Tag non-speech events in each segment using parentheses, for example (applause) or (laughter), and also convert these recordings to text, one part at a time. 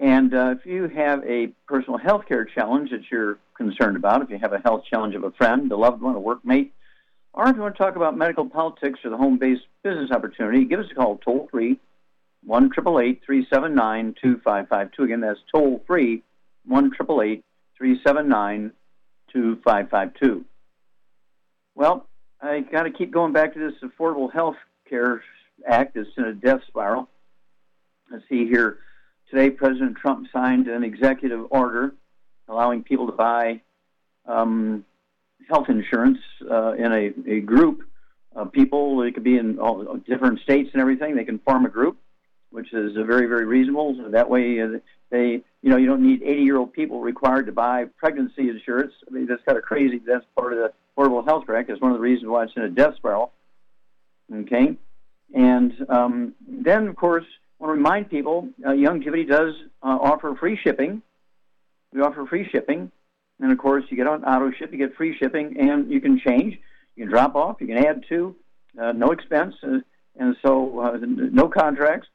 And uh, if you have a personal health care challenge that you're concerned about, if you have a health challenge of a friend, a loved one, a workmate, or if you want to talk about medical politics or the home based business opportunity, give us a call toll free, 1 379 2552. Again, that's toll free, 1 379 2552. Well, I got to keep going back to this Affordable Health Care Act. It's in a death spiral. Let's see here. Today, President Trump signed an executive order allowing people to buy um, health insurance uh, in a, a group of people. It could be in all different states and everything. They can form a group, which is very, very reasonable. So that way, uh, they, you know, you don't need 80-year-old people required to buy pregnancy insurance. I mean, that's kind of crazy. That's part of the Affordable Health Act. It's one of the reasons why it's in a death spiral. Okay, and um, then of course, want to remind people, uh, Youngevity does uh, offer free shipping. We offer free shipping, and of course, you get on auto ship, you get free shipping, and you can change, you can drop off, you can add to, uh, no expense, uh, and so uh, no contracts.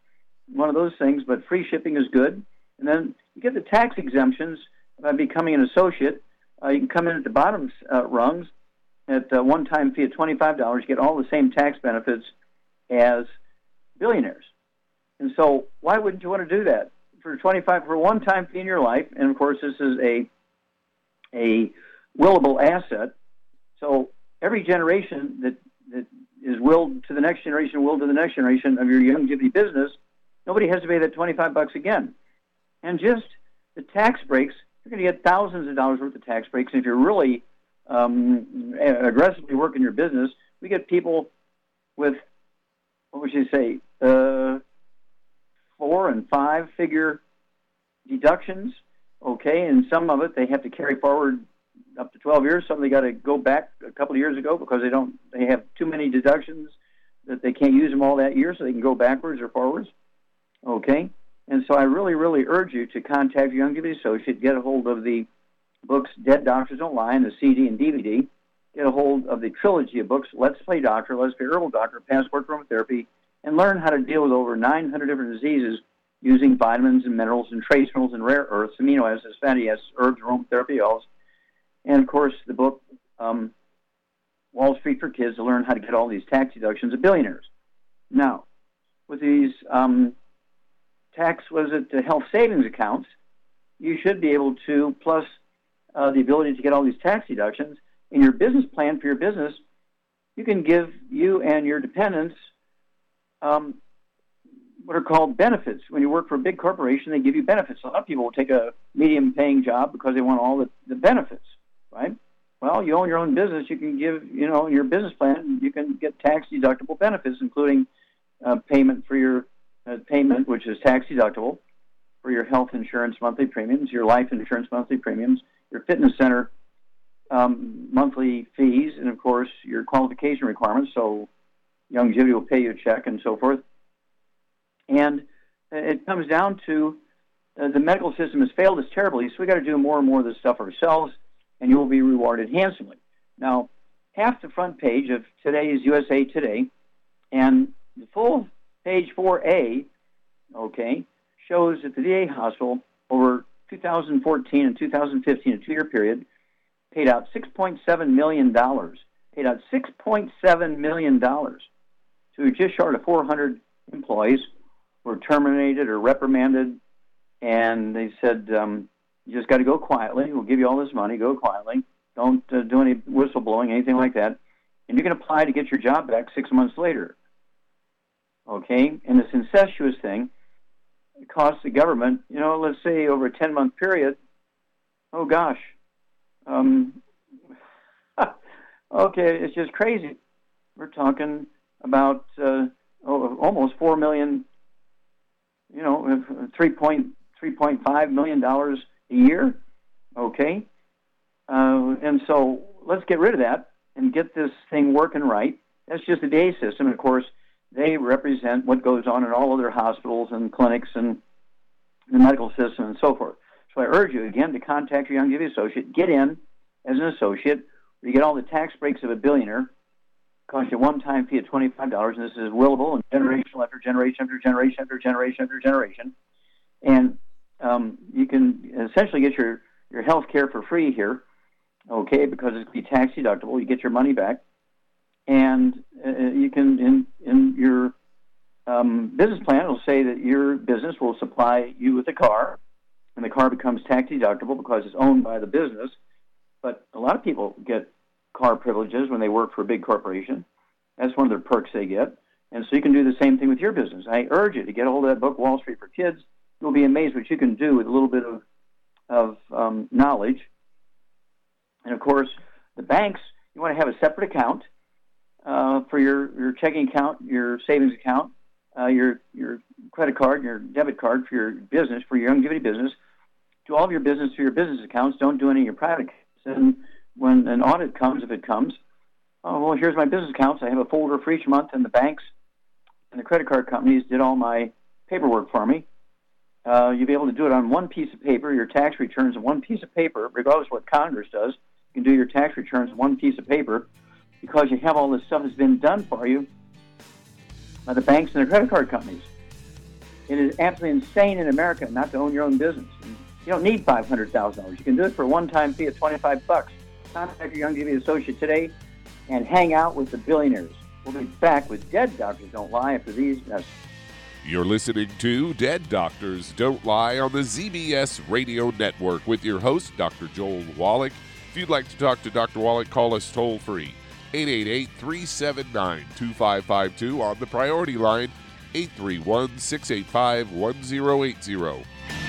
One of those things, but free shipping is good. And then you get the tax exemptions by becoming an associate. Uh, you can come in at the bottom uh, rungs at a one-time fee of $25. You get all the same tax benefits as billionaires. And so, why wouldn't you want to do that for 25 for a one-time fee in your life? And of course, this is a a willable asset. So every generation that that is willed to the next generation, willed to the next generation of your Youngevity business, nobody has to pay that 25 bucks again. And just the tax breaks, you're going to get thousands of dollars worth of tax breaks. And if you're really um, aggressively working your business, we get people with, what would you say, uh, four and five figure deductions. Okay, and some of it they have to carry forward up to 12 years. Some they got to go back a couple of years ago because they don't they have too many deductions that they can't use them all that year, so they can go backwards or forwards. Okay, and so I really, really urge you to contact your Youngevity associate, get a hold of the books Dead Doctors Don't Lie and the CD and DVD. Get a hold of the trilogy of books Let's Play Doctor, Let's Play Herbal Doctor, Passport to Aromatherapy, and learn how to deal with over 900 different diseases using vitamins and minerals and trace minerals and rare earths, amino acids, fatty acids, herbs, aromatherapy oils. And of course, the book um, Wall Street for Kids to learn how to get all these tax deductions of billionaires. Now, with these um, tax was it the health savings accounts, you should be able to plus uh, the ability to get all these tax deductions in your business plan for your business. You can give you and your dependents um, what are called benefits. When you work for a big corporation, they give you benefits. A lot of people will take a medium-paying job because they want all the, the benefits, right? Well, you own your own business. You can give, you know, your business plan. You can get tax-deductible benefits, including uh, payment for your uh, payment, which is tax deductible for your health insurance monthly premiums, your life insurance monthly premiums, your fitness center um, monthly fees, and of course your qualification requirements. So Youngevity will pay you a check and so forth. And it comes down to uh, the medical system has failed us terribly, so we got to do more and more of this stuff ourselves, and you will be rewarded handsomely. Now, half the front page of today's USA Today, and the full Page 4A, okay, shows that the VA hospital over 2014 and 2015, a two-year period, paid out 6.7 million dollars. Paid out 6.7 million dollars to just short of 400 employees, were terminated or reprimanded, and they said, um, "You just got to go quietly. We'll give you all this money. Go quietly. Don't uh, do any whistleblowing, anything like that, and you can apply to get your job back six months later." Okay, and this incestuous thing costs the government, you know, let's say over a ten month period. Oh gosh, um, (laughs) okay, it's just crazy. We're talking about uh, almost four million, you know, three point three point five million dollars a year. Okay, uh, and so let's get rid of that and get this thing working right. That's just the VA system, of course, they represent what goes on in all other hospitals and clinics and the medical system and so forth. So I urge you again to contact your Young Youngevity associate. Get in as an associate. You get all the tax breaks of a billionaire costs you a one-time fee of twenty-five dollars, and this is willable and generational after generation after generation after generation after generation, and um, you can essentially get your your health care for free here, okay? Because it's be tax deductible. You get your money back, and uh, you can in in your um, business plan it'll say that your business will supply you with a car, and the car becomes tax deductible because it's owned by the business. But a lot of people get car privileges when they work for a big corporation. That's one of the perks they get. And so you can do the same thing with your business. I urge you to get a hold of that book, Wall Street for Kids. You'll be amazed what you can do with a little bit of, of um, knowledge. And of course, the banks, you want to have a separate account uh, for your, your checking account, your savings account, uh, your, your credit card, your debit card for your business, for your Youngevity business. Do all of your business through your business accounts. Don't do any of your private accounts. And when an audit comes, if it comes, oh, well, here's my business accounts. I have a folder for each month, and the banks and the credit card companies did all my paperwork for me. Uh, you'll be able to do it on one piece of paper, your tax returns on one piece of paper, regardless of what Congress does. You can do your tax returns on one piece of paper because you have all this stuff that's been done for you by the banks and the credit card companies. It is absolutely insane in America not to own your own business. You don't need $500,000. You can do it for a one-time fee of 25 bucks. Contact your Youngevity associate today and hang out with the billionaires. We'll be back with Dead Doctors Don't Lie after these messages. You're listening to Dead Doctors Don't Lie on the ZBS Radio Network with your host, Dr. Joel Wallach. If you'd like to talk to Dr. Wallach, call us toll free 888 379 2552 on the priority line 831 685 1080.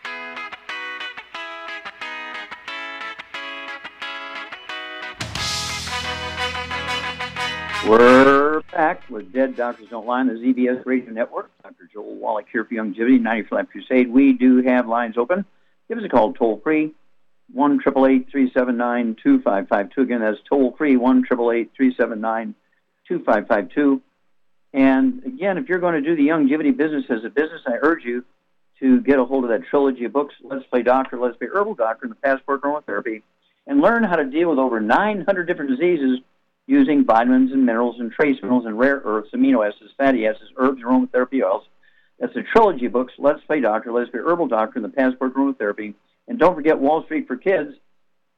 We're back with Dead Doctors Don't Lie on the ZBS Radio Network. Dr. Joel Wallach here for Youngevity, 90 for Crusade. We do have lines open. Give us a call toll free, 1 379 2552. Again, that's toll free, 1 379 2552. And again, if you're going to do the Youngevity business as a business, I urge you to get a hold of that trilogy of books, Let's Play Doctor, Let's Play Herbal Doctor, and the Passport Aromatherapy, and learn how to deal with over 900 different diseases using vitamins and minerals and trace minerals and rare earths, amino acids, fatty acids, herbs, aromatherapy oils. That's the trilogy books, Let's Play Doctor, Let's Play Herbal Doctor, and the Passport Aromatherapy. And don't forget Wall Street for Kids,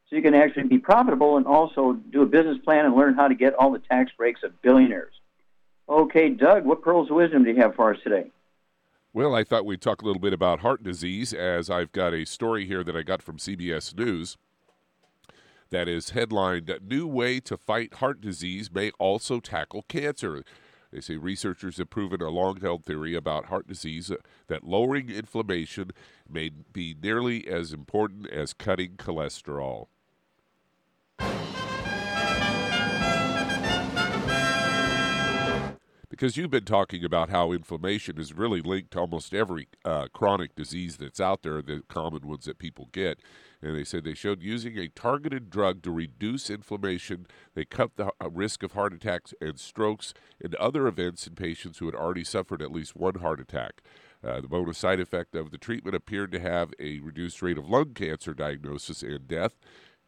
so you can actually be profitable and also do a business plan and learn how to get all the tax breaks of billionaires. Okay, Doug, what pearls of wisdom do you have for us today? Well, I thought we'd talk a little bit about heart disease, as I've got a story here that I got from CBS News that is headlined New Way to Fight Heart Disease May Also Tackle Cancer. They say researchers have proven a long held theory about heart disease uh, that lowering inflammation may be nearly as important as cutting cholesterol. Because you've been talking about how inflammation is really linked to almost every uh, chronic disease that's out there, the common ones that people get. And they said they showed using a targeted drug to reduce inflammation, they cut the uh, risk of heart attacks and strokes and other events in patients who had already suffered at least one heart attack. Uh, the bonus side effect of the treatment appeared to have a reduced rate of lung cancer diagnosis and death.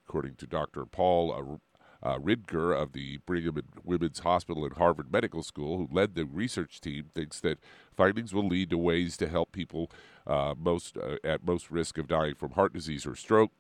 According to Dr. Paul uh, Ridker of the Brigham and Women's Hospital and Harvard Medical School, who led the research team, thinks that findings will lead to ways to help people uh, most uh, at most risk of dying from heart disease or stroke.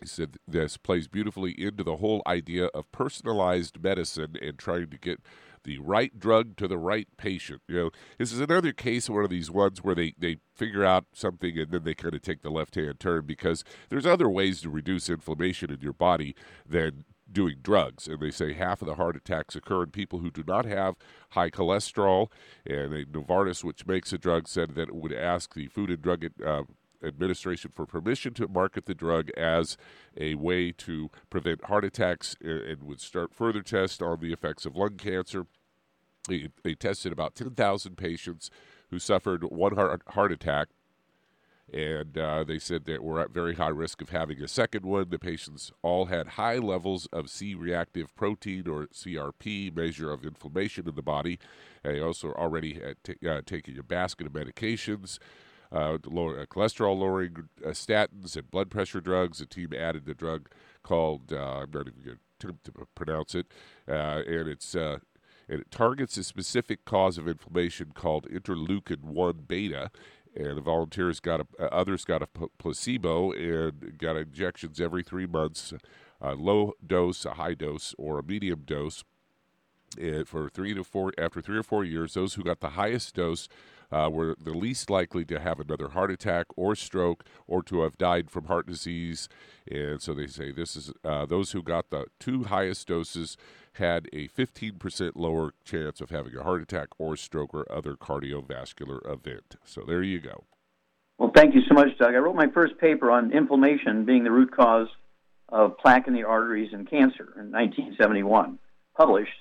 He said this plays beautifully into the whole idea of personalized medicine and trying to get the right drug to the right patient. You know, this is another case of one of these ones where they, they figure out something and then they kind of take the left hand turn because there's other ways to reduce inflammation in your body than doing drugs. And they say half of the heart attacks occur in people who do not have high cholesterol. And a Novartis, which makes a drug, said that it would ask the Food and Drug uh, Administration for permission to market the drug as a way to prevent heart attacks and would start further tests on the effects of lung cancer. They, they tested about 10,000 patients who suffered one heart, heart attack and uh, they said that we're at very high risk of having a second one. The patients all had high levels of C reactive protein or CRP, measure of inflammation in the body. They also already had t- uh, taking a basket of medications. Uh, lower, uh, cholesterol lowering uh, statins and blood pressure drugs. The team added the drug called, uh, I'm not even going to pronounce it, and it's and it targets a specific cause of inflammation called interleukin 1 beta and the volunteers got a, uh, others got a placebo and got injections every three months, a low dose, a high dose, or a medium dose. And for three to four, after three or four years, those who got the highest dose uh, were the least likely to have another heart attack or stroke or to have died from heart disease. And so they say this is uh, those who got the two highest doses had a 15% lower chance of having a heart attack or stroke or other cardiovascular event. So there you go. Well, thank you so much, Doug. I wrote my first paper on inflammation being the root cause of plaque in the arteries and cancer in 1971, published.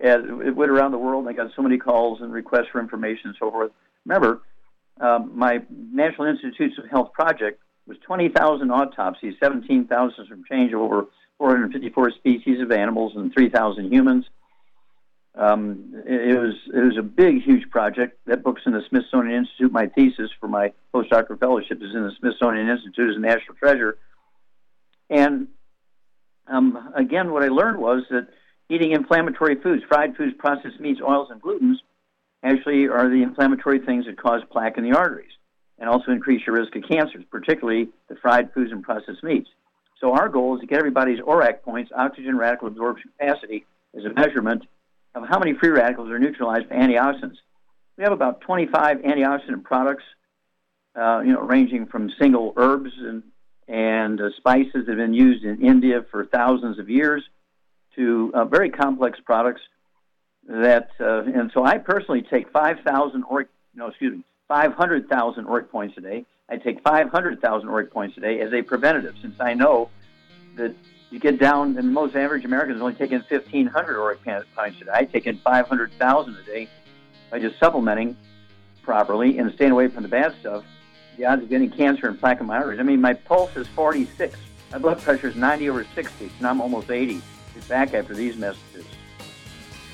And it went around the world, and I got so many calls and requests for information and so forth. Remember, um, my National Institutes of Health project was 20,000 autopsies, 17,000 from change over 454 species of animals and 3,000 humans. Um, it, was it was a big, huge project. That book's in the Smithsonian Institute. My thesis for my postdoctoral fellowship is in the Smithsonian Institute as a national treasure. And um, again, what I learned was that eating inflammatory foods, fried foods, processed meats, oils, and glutens, actually are the inflammatory things that cause plaque in the arteries and also increase your risk of cancers, particularly the fried foods and processed meats. So our goal is to get everybody's ORAC points, oxygen radical absorption capacity, as a measurement of how many free radicals are neutralized by antioxidants. We have about 25 antioxidant products, uh, you know, ranging from single herbs and, and uh, spices that have been used in India for thousands of years to uh, very complex products that, uh, and so I personally take 5,000 ORAC, no, excuse me, 500,000 ORAC points a day. I take 500,000 ORAC points a day as a preventative, since I know that you get down, and most average Americans only taking 1,500 ORAC pints a day. I take in 500,000 a day by just supplementing properly and staying away from the bad stuff. The odds of getting cancer and plaque in my arteries. I mean, my pulse is 46. My blood pressure is 90 over 60, and I'm almost 80. Be back after these messages.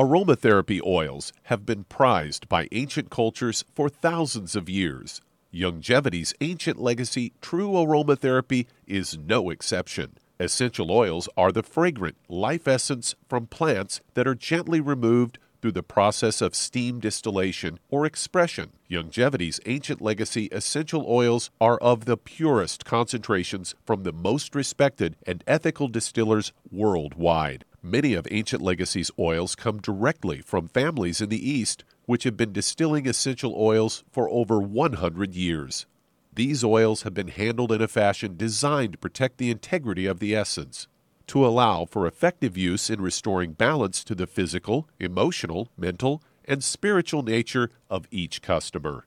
Aromatherapy oils have been prized by ancient cultures for thousands of years. Youngevity's ancient legacy, true aromatherapy, is no exception. Essential oils are the fragrant life essence from plants that are gently removed through the process of steam distillation or expression. Youngevity's ancient legacy essential oils are of the purest concentrations from the most respected and ethical distillers worldwide. Many of Ancient Legacy's oils come directly from families in the East, which have been distilling essential oils for over 100 years. These oils have been handled in a fashion designed to protect the integrity of the essence, to allow for effective use in restoring balance to the physical, emotional, mental, and spiritual nature of each customer.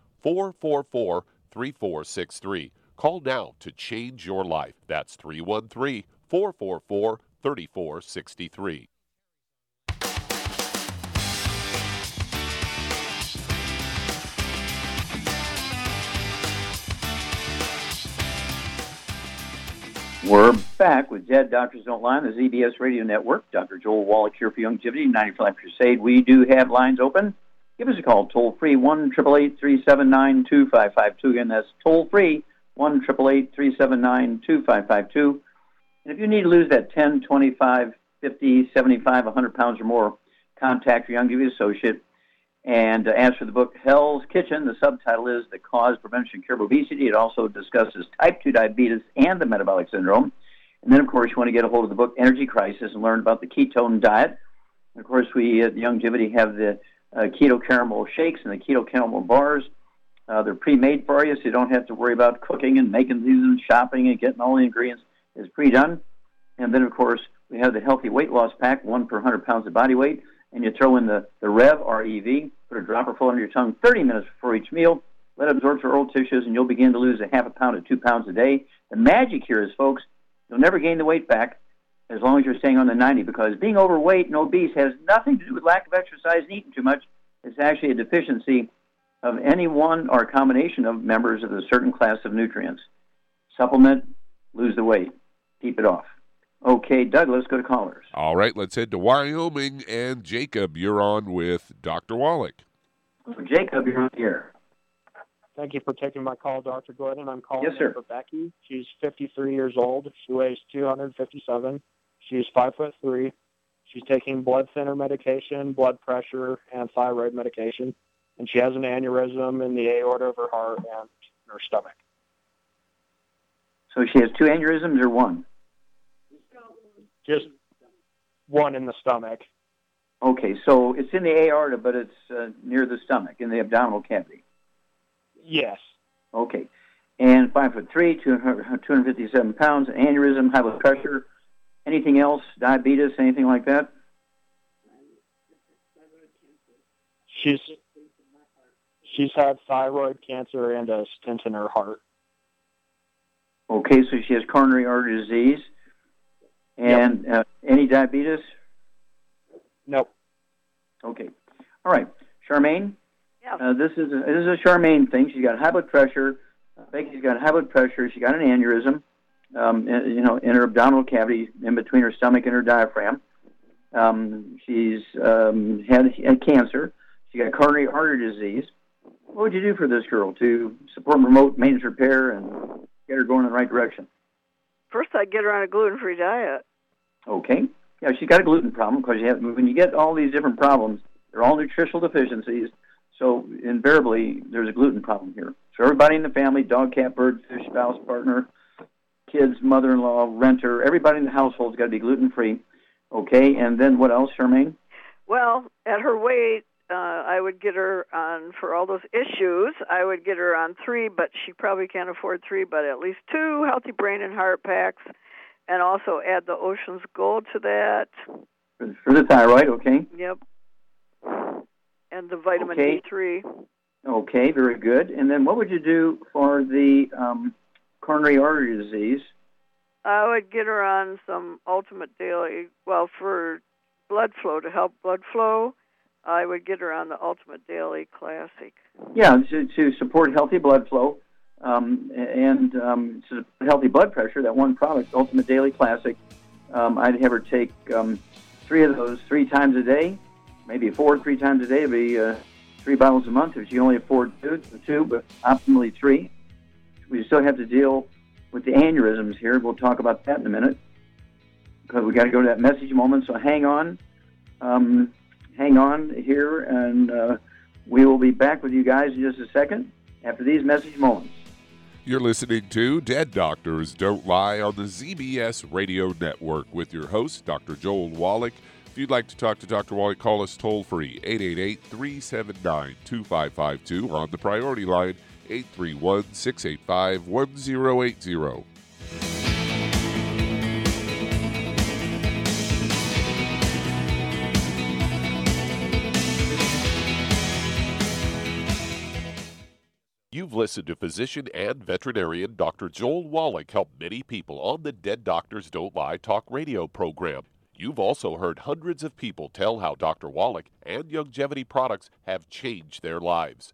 444 3463. Call now to change your life. That's 313 444 3463. We're back with Dead Doctors Don't Lie on the ZBS Radio Network. Dr. Joel Wallach here for Youngevity, 90 for Life Crusade. We do have lines open. Give us a call, toll free, 1 379 2552. Again, that's toll free, 1 379 And if you need to lose that 10, 25, 50, 75, 100 pounds or more, contact your Youngevity associate. And uh, as for the book Hell's Kitchen, the subtitle is The Cause, Prevention, Cure of Obesity. It also discusses type 2 diabetes and the metabolic syndrome. And then, of course, you want to get a hold of the book Energy Crisis and learn about the ketone diet. And of course, we at Youngevity have the uh, keto caramel shakes and the keto caramel bars. Uh, they're pre-made for you, so you don't have to worry about cooking and making these and shopping and getting all the ingredients. It's pre-done. And then, of course, we have the healthy weight loss pack, one per 100 pounds of body weight and you throw in the, the Rev, R-E-V, put a dropper full under your tongue 30 minutes before each meal, Let it absorb through oral tissues, and you'll begin to lose a half a pound to two pounds a day. The magic here is, folks, you'll never gain the weight back as long as you're staying on the 90 because being overweight and obese has nothing to do with lack of exercise and eating too much. It's actually a deficiency of any one or a combination of members of a certain class of nutrients. Supplement, lose the weight, keep it off. Okay, Douglas, go to callers. All right, let's head to Wyoming. And Jacob, you're on with Dr. Wallach. So Jacob, you're on here. Thank you for taking my call, Dr. Gordon. I'm calling yes, sir. for Becky. She's 53 years old. She weighs 257. She's five foot three. She's taking blood thinner medication, blood pressure, and thyroid medication, and she has an aneurysm in the aorta of her heart and her stomach. So she has two aneurysms or one? Just one in the stomach. Okay, so it's in the aorta, but it's uh, near the stomach, in the abdominal cavity. Yes. Okay, and five foot three, 257 pounds, aneurysm, high blood pressure. Anything else? Diabetes? Anything like that? She's she's had thyroid cancer and a stent in her heart. Okay, so she has coronary artery disease. And yep. uh, any diabetes? Nope. Okay. All right. Charmaine? Yeah. Uh, this is a, this is a Charmaine thing. She's got high blood pressure. Uh, Becky's got high blood pressure. She got an aneurysm, um, in, you know, in her abdominal cavity, in between her stomach and her diaphragm. Um, she's um, had, had cancer. She got coronary artery disease. What would you do for this girl to support remote maintenance repair and get her going in the right direction? First, I'd get her on a gluten-free diet. Okay. Yeah, she's got a gluten problem because you have, when you get all these different problems, they're all nutritional deficiencies. So invariably, there's a gluten problem here. So everybody in the family, dog, cat, bird, fish, spouse, partner, kids, mother-in-law, renter, everybody in the household's got to be gluten-free. Okay, and then what else, Charmaine? Well, at her weight, uh, I would get her on for all those issues. I would get her on three, but she probably can't afford three, but at least two healthy brain and heart packs, and also add the Ocean's Gold to that. For the thyroid, okay. Yep. And the vitamin okay. D3. Okay, very good. And then what would you do for the um, coronary artery disease? I would get her on some Ultimate Daily, well, for blood flow, to help blood flow. I would get her on the Ultimate Daily Classic. Yeah, to, to support healthy blood flow um, and um, to healthy blood pressure, that one product, Ultimate Daily Classic, um, I'd have her take um, three of those three times a day, maybe four three times a day. It'd be uh, three bottles a month if she only afford two, two, but optimally three. We still have to deal with the aneurysms here. We'll talk about that in a minute because we got to go to that message moment. So hang on, um, hang on here, and uh, we will be back with you guys in just a second after these message moments. You're listening to Dead Doctors Don't Lie on the ZBS Radio Network with your host, Dr. Joel Wallach. If you'd like to talk to Dr. Wallach, call us toll free 888 379 2552 on the priority line 831 685 1080. You've listened to physician and veterinarian Dr. Joel Wallach help many people on the Dead Doctors Don't Lie talk radio program. You've also heard hundreds of people tell how Dr. Wallach and Youngevity products have changed their lives.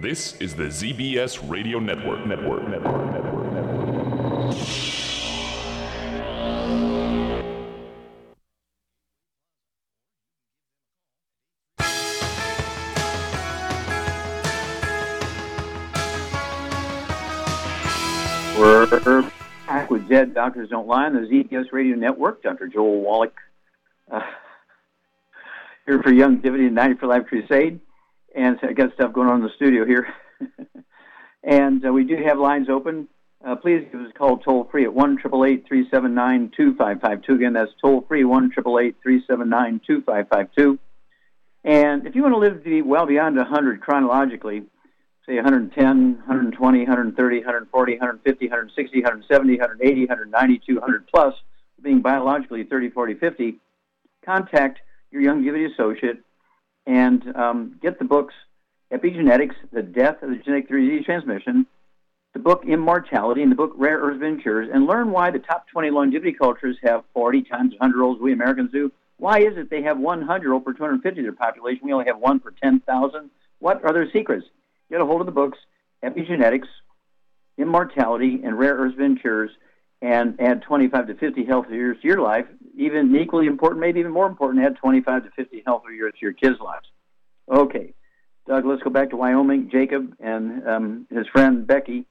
This is the ZBS Radio Network. Network. Network. Network. Network. We're back with Dead Doctors Don't Lie on the ZBS Radio Network. Dr. Joel Wallach uh, (laughs) here for Youngevity and 90 for Life Crusade. And I got stuff going on in the studio here. (laughs) and uh, we do have lines open. Uh, please give us a call toll free at 1 379 2552. Again, that's toll free 1 379 2552. And if you want to live to be well beyond 100 chronologically, say 110, 120, 130, 140, 150, 160, 170, 180, 190, 200 plus, being biologically 30, 40, 50, contact your Youngevity associate and um, get the books Epigenetics, The Death of the Genetic Disease Transmission, the book Immortality, and the book Rare Earths Ventures, and learn why the top 20 longevity cultures have 40 times 100 year olds we Americans do. Why is it they have 100 old per 250 of their population? We only have one per 10,000. What are their secrets? Get a hold of the books Epigenetics, Immortality, and Rare Earths Ventures, and add 25 to 50 healthier years to your life. Even equally important, maybe even more important, add 25 to 50 healthier years to your kids' lives. Okay, Doug, let's go back to Wyoming. Jacob and um, his friend Becky.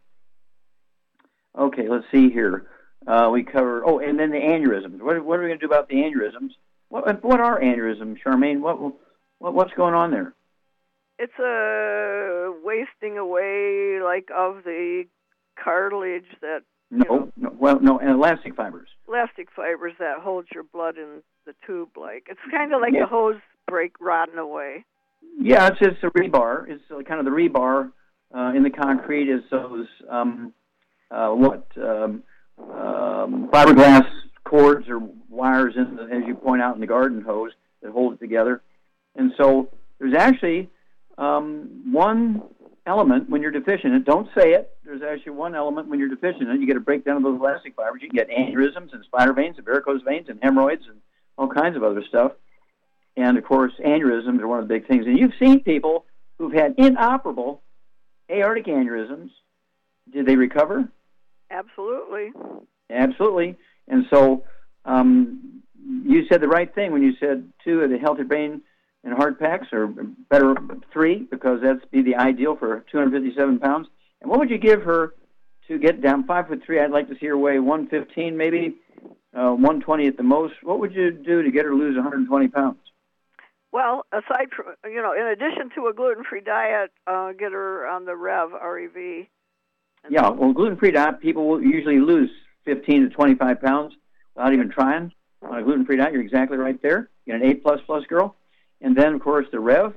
Okay, let's see here. Uh, we cover. Oh, and then the aneurysms. What, what are we going to do about the aneurysms? What, what are aneurysms, Charmaine? What, what what's going on there? It's a wasting away, like of the cartilage that. No, no, well, no, and elastic fibers. Elastic fibers that hold your blood in the tube, like it's kind of like Yeah. the hose break rotting away. Yeah, it's just a rebar. It's uh, kind of the rebar uh, in the concrete is those um, uh, what um, um, fiberglass cords or wires in the, as you point out in the garden hose that hold it together. And so there's actually um, one element when you're deficient. And don't say it. There's actually one element when you're deficient, and you get a breakdown of those elastic fibers. You can get aneurysms and spider veins and varicose veins and hemorrhoids and all kinds of other stuff. And of course, aneurysms are one of the big things. And you've seen people who've had inoperable aortic aneurysms. Did they recover? Absolutely. Absolutely. And so um, you said the right thing when you said two of the healthy brain and heart packs, or better three, because that's be the ideal for 257 pounds. And what would you give her to get down five foot three? I'd like to see her weigh 115, maybe uh, 120 at the most. What would you do to get her to lose 120 pounds? Well, aside from you know, in addition to a gluten-free diet, uh, get her on the Rev REV. Yeah, well, gluten-free diet, people will usually lose 15 to 25 pounds without even trying. On a gluten-free diet, you're exactly right there. You're an A plus plus girl, and then of course the Rev.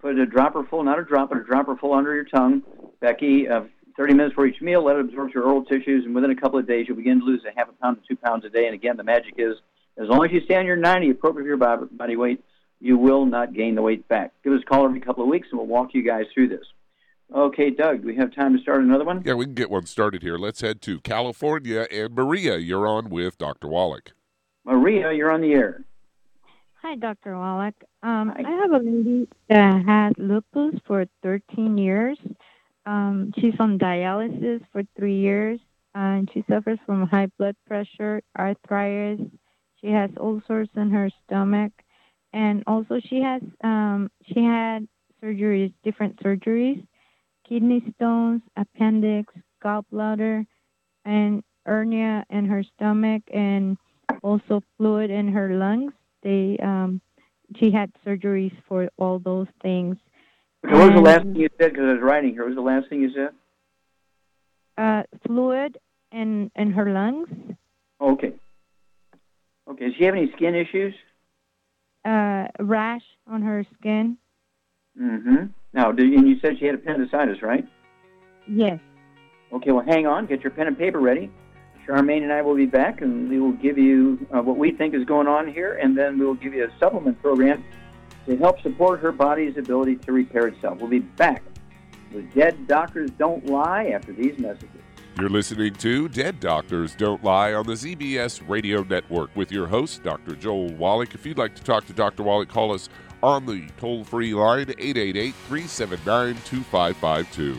Put a dropper full, not a drop, but a dropper full under your tongue. Becky, uh, 30 minutes for each meal. Let it absorb your oral tissues, and within a couple of days, you'll begin to lose a half a pound to two pounds a day. And again, the magic is as long as you stay on your 90, appropriate for your body weight, you will not gain the weight back. Give us a call every couple of weeks, and we'll walk you guys through this. Okay, Doug, do we have time to start another one? Yeah, we can get one started here. Let's head to California. And Maria, you're on with Dr. Wallach. Maria, you're on the air. Hi, Dr. Wallach. Um, I have a lady that had lupus for 13 years. Um, she's on dialysis for three years, and she suffers from high blood pressure, arthritis. She has ulcers in her stomach, and also she has um, she had surgeries, different surgeries kidney stones, appendix, gallbladder, and hernia in her stomach, and also fluid in her lungs. They um, she had surgeries for all those things. Okay, what was the last thing you said? Because I was writing here. What was the last thing you said? Uh, fluid in in her lungs. Okay. Okay. Does she have any skin issues? Uh, rash on her skin. Mm-hmm. Now, did, and you said she had appendicitis, right? Yes. Okay, well, hang on. Get your pen and paper ready. Charmaine and I will be back, and we will give you uh, what we think is going on here, and then we will give you a supplement program to help support her body's ability to repair itself. We'll be back with Dead Doctors Don't Lie after these messages. You're listening to Dead Doctors Don't Lie on the ZBS Radio Network with your host, Dr. Joel Wallach. If you'd like to talk to Dr. Wallach, call us on the toll free line 888 379 2552.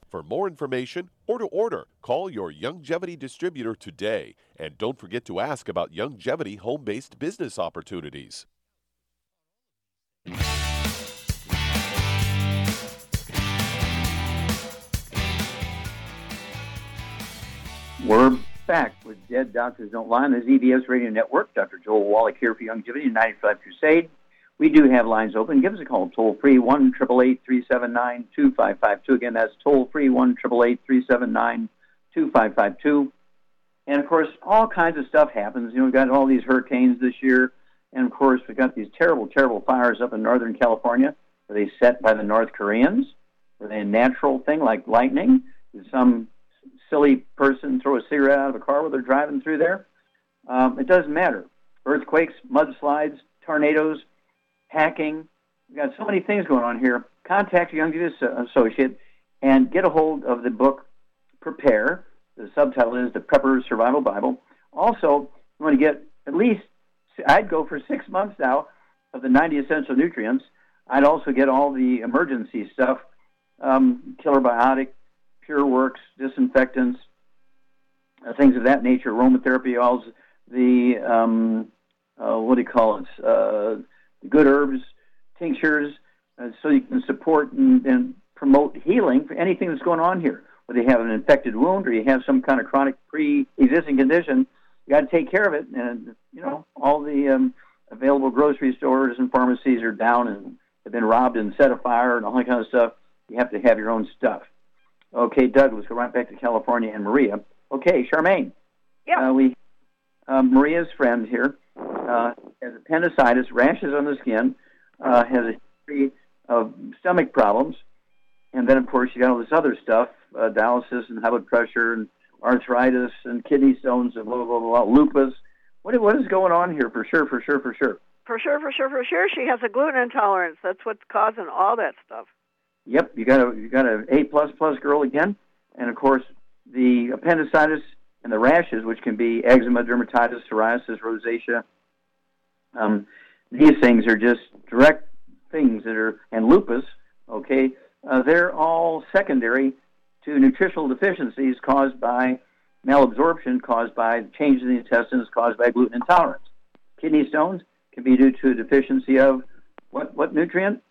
For more information or to order, call your Youngevity distributor today. And don't forget to ask about Youngevity home based business opportunities. We're back with Dead Doctors Don't Lie on the ZBS Radio Network. Dr. Joel Wallach here for Youngevity 95 Crusade. We do have lines open. Give us a call toll free one triple eight three seven nine two five five two. Again, that's toll free one triple eight three seven nine two five five two. And of course, all kinds of stuff happens. You know, we've got all these hurricanes this year, and of course, we've got these terrible, terrible fires up in Northern California. Are they set by the North Koreans? Are they a natural thing like lightning? Did some silly person throw a cigarette out of a car while they're driving through there? Um, it doesn't matter. Earthquakes, mudslides, tornadoes, hacking. We've got so many things going on here. Contact your young associate and get a hold of the book Prepare. The subtitle is The Prepper Survival Bible. Also, you want to get at least, I'd go for six months now of the 90 essential nutrients. I'd also get all the emergency stuff, um, killer biotic, PureWorks, disinfectants, uh, things of that nature, aromatherapy all the um, uh, what do you call it? Uh, good herbs, tinctures, uh, so you can support and, and promote healing for anything that's going on here. Whether you have an infected wound or you have some kind of chronic pre-existing condition, you got to take care of it. And you know, all the um, available grocery stores and pharmacies are down and have been robbed and set afire and all that kind of stuff. You have to have your own stuff. Okay, Doug, let's go right back to California and Maria. Okay, Charmaine. Yeah. Uh, we uh, Maria's friend here uh, has appendicitis, rashes on the skin, uh, has a history of stomach problems, and then of course you got all this other stuff, uh, dialysis and high blood pressure and arthritis and kidney stones and blah blah blah, blah lupus. What what is going on here? For sure, for sure, for sure. For sure, for sure, for sure. She has a gluten intolerance. That's what's causing all that stuff. Yep, you got a you got an A plus plus girl again, and of course the appendicitis and the rashes, which can be eczema, dermatitis, psoriasis, rosacea. Um, these things are just direct things that are, and lupus. Okay, uh, they're all secondary to nutritional deficiencies caused by malabsorption, caused by changes in the intestines, caused by gluten intolerance. Kidney stones can be due to a deficiency of what what nutrient?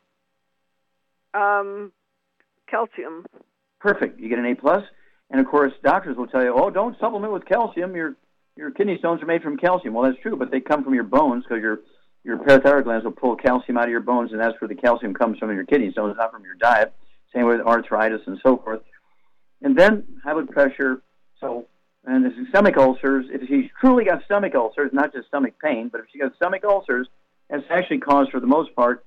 Um, calcium. Perfect. You get an A plus, and of course, doctors will tell you, "Oh, don't supplement with calcium. Your your kidney stones are made from calcium." Well, that's true, but they come from your bones because your your parathyroid glands will pull calcium out of your bones, and that's where the calcium comes from in your kidney stones, not from your diet. Same with arthritis and so forth. And then high blood pressure. So, and the stomach ulcers. If she's truly got stomach ulcers, not just stomach pain, but if she got stomach ulcers, that's actually caused for the most part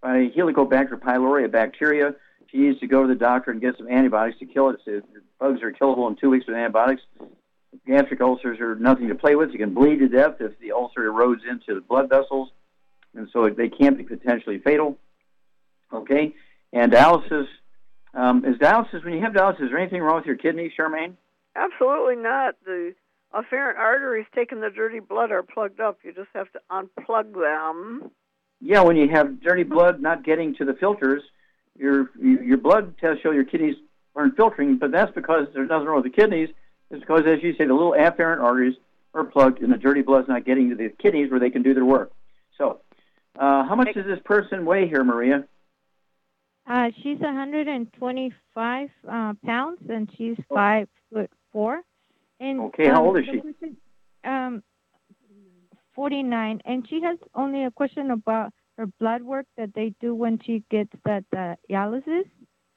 by Helicobacter pylori, a bacteria. She needs to go to the doctor and get some antibiotics to kill it. So bugs are killable in two weeks with antibiotics. Gastric ulcers are nothing to play with. You can bleed to death if the ulcer erodes into the blood vessels, and so they can be potentially fatal. Okay, and dialysis um, is dialysis. When you have dialysis, is there anything wrong with your kidneys, Charmaine? Absolutely not. The afferent arteries taking the dirty blood are plugged up. You just have to unplug them. Yeah, when you have dirty blood not getting to the filters, your your blood tests show your kidneys aren't filtering, but that's because there's nothing wrong with the kidneys. It's because, as you say, the little afferent arteries are plugged, and the dirty blood's not getting to the kidneys where they can do their work. So, uh, how much does this person weigh here, Maria? Uh, she's 125 uh, pounds and she's five foot four. And Okay, how um, old is she? question- Um, 49, and she has only a question about her blood work that they do when she gets that uh, dialysis.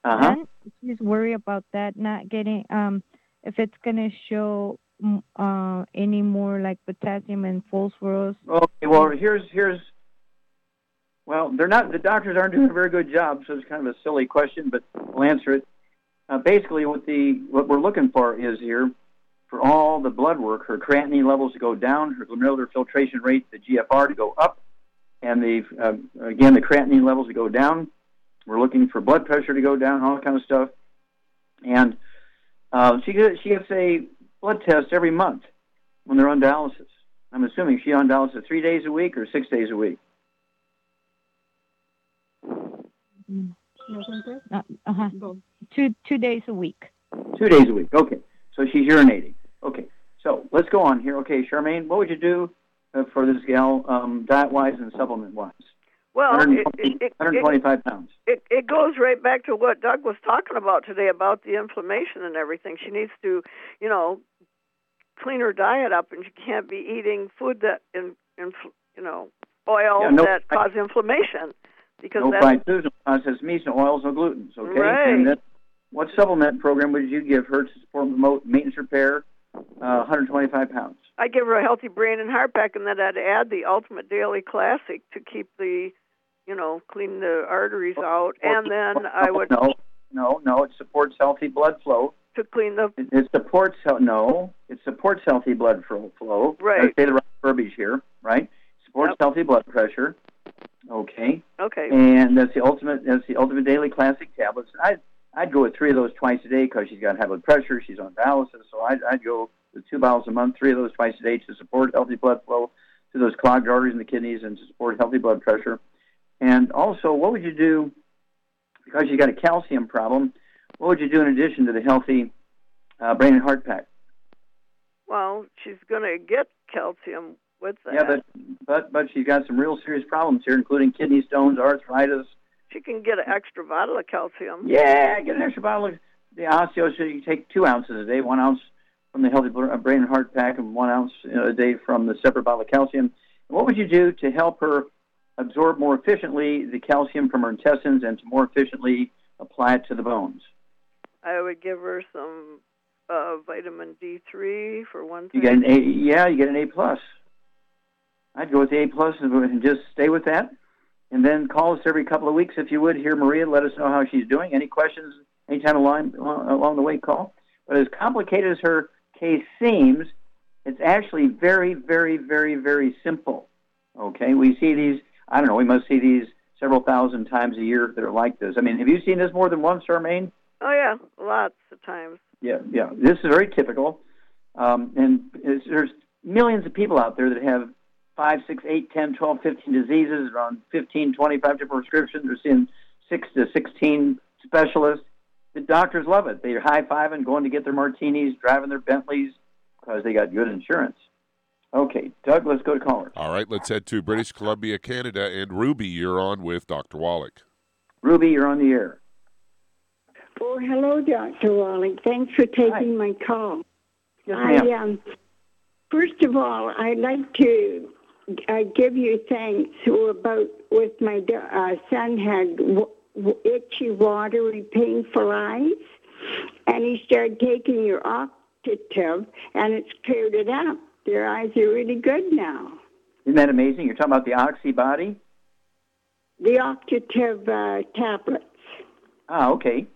Uh-huh. She's worried about that not getting um if it's gonna show mm, uh any more like potassium and phosphorus. Okay, well, here's here's well, they're not the doctors aren't doing a very good job, so it's kind of a silly question, but we'll answer it. Uh, basically, what the what we're looking for is here for all the blood work, her creatinine levels to go down, her glomerular filtration rate, the GFR to go up, and the um, again the creatinine levels to go down. We're looking for blood pressure to go down, all that kind of stuff, and uh, she gets she gets a blood test every month when they're on dialysis. I'm assuming she on dialysis three days a week or six days a week. Uh, uh-huh. Two two days a week. Two days a week. Okay. So she's urinating. Okay. So let's go on here. Okay, Charmaine, what would you do uh, for this gal, um, diet wise and supplement wise? Well, it, 120 it, it, 125 pounds. it, it goes right back to what Doug was talking about today about the inflammation and everything. She needs to, you know, clean her diet up, and she can't be eating food that, in, in you know, oils Yeah, no, that I- cause inflammation. Because No fried foods, no processed meats, no oils, no glutens. Okay. Right. And then, what supplement program would you give her to support promote maintenance repair? Uh, 125 pounds. I give her a healthy brain and heart pack, and then I'd add the Ultimate Daily Classic to keep the, you know, clean the arteries out, and then I would No, no, no. It supports healthy blood flow. to clean the It, it supports no. It supports healthy blood flow. flow. Right. Let's say the right verbiage here, right? Supports healthy blood pressure. Okay. okay. And that's the ultimate. That's the ultimate daily classic tablets. I'd I'd go with three of those twice a day because she's got high blood pressure. She's on dialysis, so I'd I'd go with two bottles a month, three of those twice a day to support healthy blood flow to those clogged arteries in the kidneys and to support healthy blood pressure. And also, what would you do because she's got a calcium problem? what would you do in addition to the healthy uh, brain and heart pack? Well, she's going to get calcium with that. Yeah, but but but she's got some real serious problems here, including kidney stones, arthritis. she can get an extra bottle of calcium. Yeah, get an extra bottle of the osteo. So you take two ounces a day, one ounce from the healthy brain and heart pack, and one ounce uh, a day from the separate bottle of calcium. What would you do to help her absorb more efficiently the calcium from her intestines and to more efficiently apply it to the bones? I would give her some uh, vitamin D3 for one You get an A. Yeah, you get an A plus. I'd go with the A plus and just stay with that, and then call us every couple of weeks if you would. Here, Maria, let us know how she's doing. Any questions anytime along along the way, call. But as complicated as her case seems, it's actually very, very, very, very simple. Okay, we see these. I don't know. We must see these several thousand times a year that are like this. I mean, have you seen this more than once, Charmaine? Oh yeah, lots of times. Yeah, yeah. This is very typical. Um, and there's millions of people out there that have 5, 6, 8, 10, 12, 15 diseases, around 15, 25 different prescriptions. They're seeing 6 to 16 specialists. The doctors love it. They're high fiving, going to get their martinis, driving their Bentleys because they got good insurance. Okay, Doug, let's go to callers. All right, let's head to British Columbia, Canada. And Ruby, you're on with Dr. Wallach. Ruby, you're on the air. Oh, hello, Dr. Walling. Thanks for taking my call. Yes, I, ma'am. um, first of all, I'd like to uh, give you thanks about with my uh, son had w- w- itchy, watery, painful eyes, and he started taking your octative, and it's cleared it up. Their eyes are really good now. Isn't that amazing? You're talking about the Oxybody? The octative uh, tablets. Ah, okay.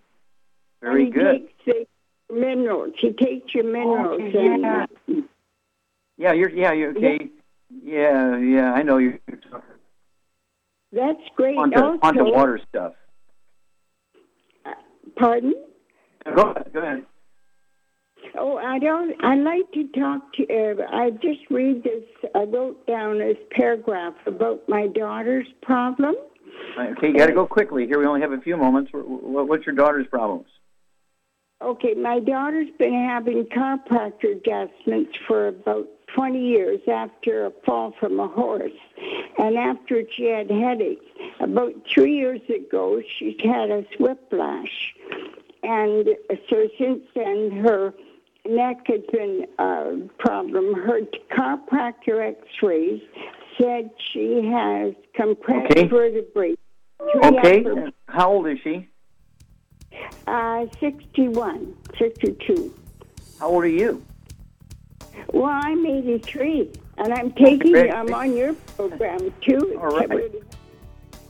Very and he good. Takes the minerals. He takes your minerals. and, uh, Yeah, you're yeah, you're okay. Yeah, yeah, I know you're, you're talking That's great. on the, also, on the water stuff. Pardon? Go ahead. Go ahead. Oh, I don't. I like to talk to. Uh, I just read this. I wrote down this paragraph about my daughter's problem. Okay, you got to go quickly. Here we only have a few moments. Wh- wh- What's your daughter's problems? Okay, my daughter's been having chiropractor adjustments for about 20 years after a fall from a horse, and after she had headaches. About three years ago, she had a whiplash, and so since then her neck has been a problem. Her chiropractor X-rays said she has compressed Okay. vertebrae. Okay, how old is she? Uh, 61, 62. How old are you? Well, I'm 83, and I'm taking, great. I'm on your program too. All right.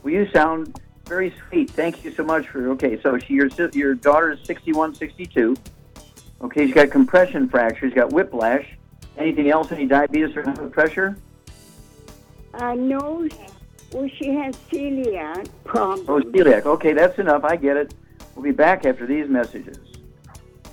Well, you sound very sweet. Thank you so much for. Okay, so she, your your daughter is 61, 62. Okay, she's got compression fracture. She's got whiplash. Anything else? Any diabetes or high blood pressure? Uh, no, well, she has celiac problems. Oh, celiac. Okay, that's enough. I get it. We'll be back after these messages.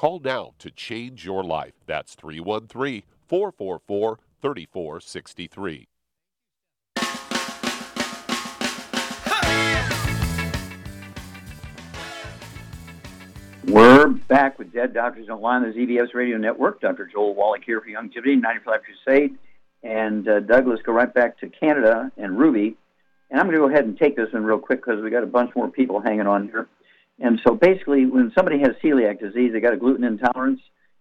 Call now to change your life. That's 313 444 3463. We're back with Dead Doctors Don't Lie on the ZBS Radio Network. Dr. Joel Wallach here for Youngevity, 95 Crusade. And uh, Douglas, go right back to Canada and Ruby. And I'm going to go ahead and take this one real quick because we got a bunch more people hanging on here. And so basically, when somebody has celiac disease, they got a gluten intolerance.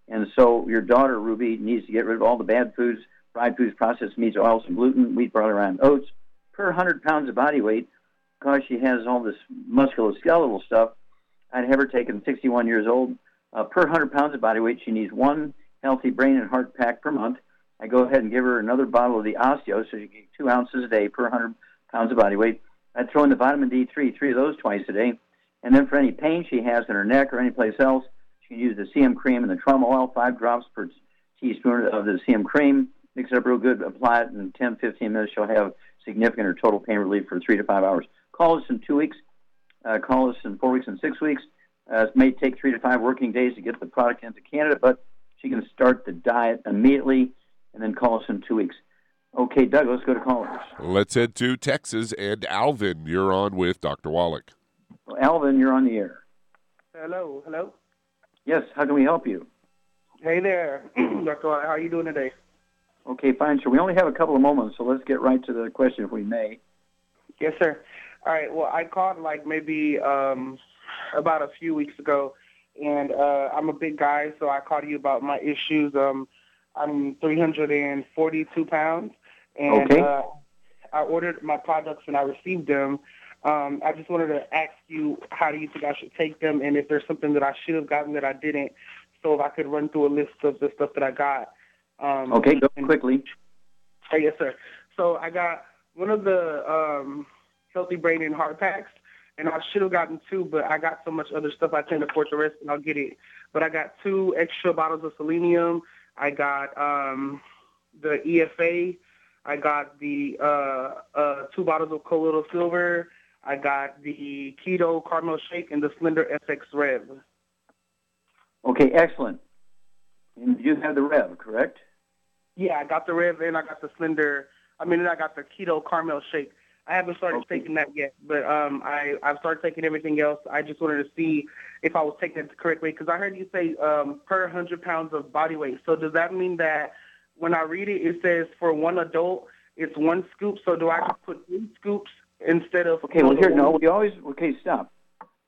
And so your daughter, Ruby, needs to get rid of all the bad foods, fried foods, processed meats, oils, and gluten, wheat, barley, rye, oats per 100 pounds of body weight because she has all this musculoskeletal stuff. I'd have her taken 61 years old. Uh, per 100 pounds of body weight, she needs one healthy brain and heart pack per month. I go ahead and give her another bottle of the Osteo, so she can get two ounces a day per 100 pounds of body weight. I'd throw in the vitamin D3, three of those twice a day. And then for any pain she has in her neck or anyplace else, she can use the CM cream and the trauma oil, five drops per teaspoon of the CM cream. Mix it up real good, apply it in 10, 15 minutes. She'll have significant or total pain relief for three to five hours. Call us in two weeks. Uh, call us in four weeks and six weeks. Uh, it may take three to five working days to get the product into Canada, but she can start the diet immediately and then call us in two weeks. Okay, Doug, let's go to callers. Let's head to Texas. And Alvin, you're on with Dr. Wallach. Alvin, you're on the air. Hello, hello. Yes, how can we help you? Hey there, (clears throat) Dr. How are you doing today? Okay, fine, sir. We only have a couple of moments, so let's get right to the question if we may. Yes, sir. All right. Well, I called like maybe um, about a few weeks ago, and uh, I'm a big guy, so I called you about my issues. Um, I'm 342 pounds, and Okay. uh, I ordered my products and I received them. Um, I just wanted to ask you, how do you think I should take them, and if there's something that I should have gotten that I didn't, so if I could run through a list of the stuff that I got. Um, Okay, go and- quickly. Oh, yes, sir. So I got one of the um, healthy brain and heart packs, and I should have gotten two, but I got so much other stuff I tend to afford the rest, and I'll get it. But I got two extra bottles of selenium. I got um, the EFA. I got the uh, uh, two bottles of colloidal silver. I got the keto caramel shake and the Slender FX Rev. Okay, excellent. And you have the Rev, correct? Yeah, I got the Rev and I got the Slender. I mean, I got the keto caramel shake. I haven't started taking that yet, but um, I I've started taking everything else. I just wanted to see if I was taking it the correct way because I heard you say um, per 100 pounds of body weight. So does that mean that when I read it, it says for one adult it's one scoop? So do I just put three scoops instead of Okay, well here, no, we always okay. Stop.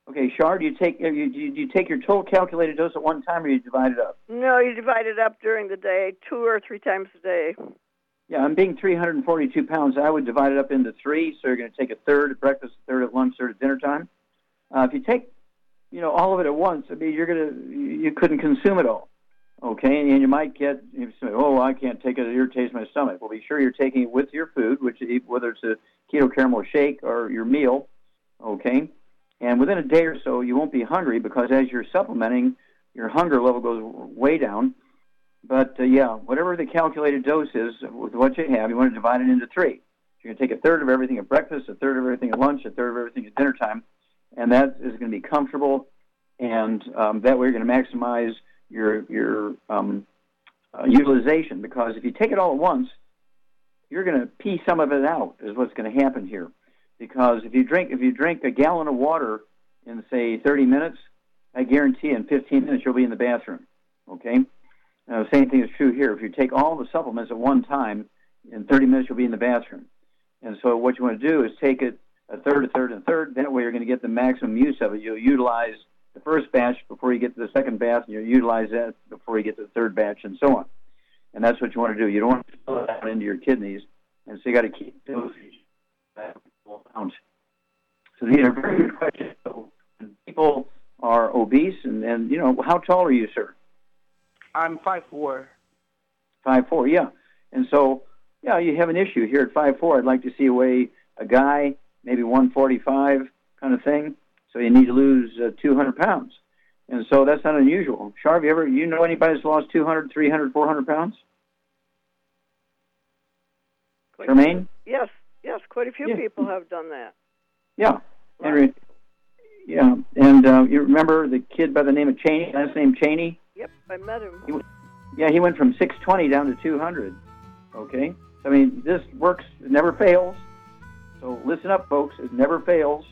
Okay, Shar, do you take uh, you, you, do you take your total calculated dose at one time, or you divide it up? No, you divide it up during the day, two or three times a day. Yeah, I'm being 342 pounds. I would divide it up into three, so you're going to take a third at breakfast, a third at lunch, third at dinner time. Uh, if you take, you know, all of it at once, I mean, you're gonna you couldn't consume it all. Okay, and you might get you say, oh, I can't take it; it irritates my stomach. Well, be sure you're taking it with your food, which whether it's a keto caramel shake or your meal. Okay, and within a day or so, you won't be hungry because as you're supplementing, your hunger level goes way down. But uh, yeah, whatever the calculated dose is with what you have, you want to divide it into three. You're going to take a third of everything at breakfast, a third of everything at lunch, a third of everything at dinner time, and that is going to be comfortable. And um, that way, you're going to maximize your your um, uh, utilization because if you take it all at once, you're going to pee some of it out. Is what's going to happen here. Because if you drink if you drink a gallon of water in say 30 minutes, I guarantee in 15 minutes you'll be in the bathroom. Okay. Now, the same thing is true here. If you take all the supplements at one time, in 30 minutes you'll be in the bathroom. And so what you want to do is take it a third, a third, and a third. That way you're going to get the maximum use of it. You'll utilize the first batch before you get to the second batch, and you'll utilize that before you get to the third batch, and so on. And that's what you want to do. You don't want to fill it out into your kidneys, and so you got to keep dosage amount. So these are very good questions. So people are obese, and, and you know, how tall are you, sir? I'm five four. Five four, yeah. And so, yeah, you have an issue here at five four. I'd like to see a way a guy maybe one forty five kind of thing. So you need to lose uh, two hundred pounds, and so that's not unusual. Sharv, you ever you know anybody that's lost 200, 300, 400 pounds? Quite Charmaine? Yes, yes, quite a few Yeah. people have done that. Yeah, Henry. Yeah, and uh, you remember the kid by the name of Cheney? Last name Cheney. Yep, I met him. He, yeah, he went from 620 down to 200. Okay, I mean this works. It never fails. So listen up, folks. It never fails.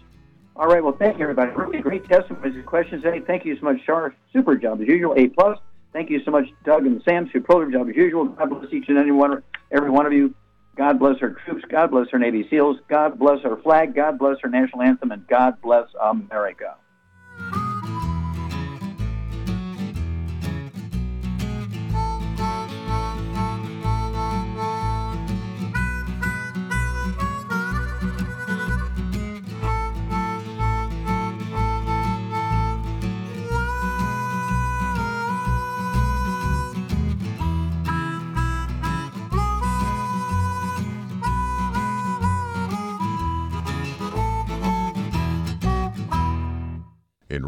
All right. Well, thank you, everybody. Really great testimonies and questions. Hey, thank you so much, Shar. Super job as usual. A plus. Thank you so much, Doug and Sam. Superlative job as usual. God bless each and every one, every one of you. God bless our troops. God bless our Navy SEALs. God bless our flag. God bless our national anthem. And God bless America.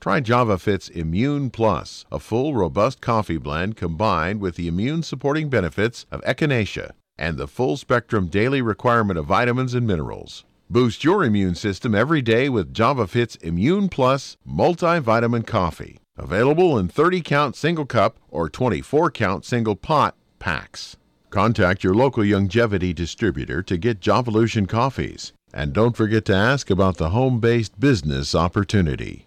Try JavaFit's Immune Plus, a full, robust coffee blend combined with the immune supporting benefits of echinacea and the full spectrum daily requirement of vitamins and minerals. Boost your immune system every day with JavaFit's Immune Plus multivitamin coffee. Available in 30 count single cup or 24 count single pot packs. Contact your local Youngevity distributor to get Javalution coffees. And don't forget to ask about the home based business opportunity.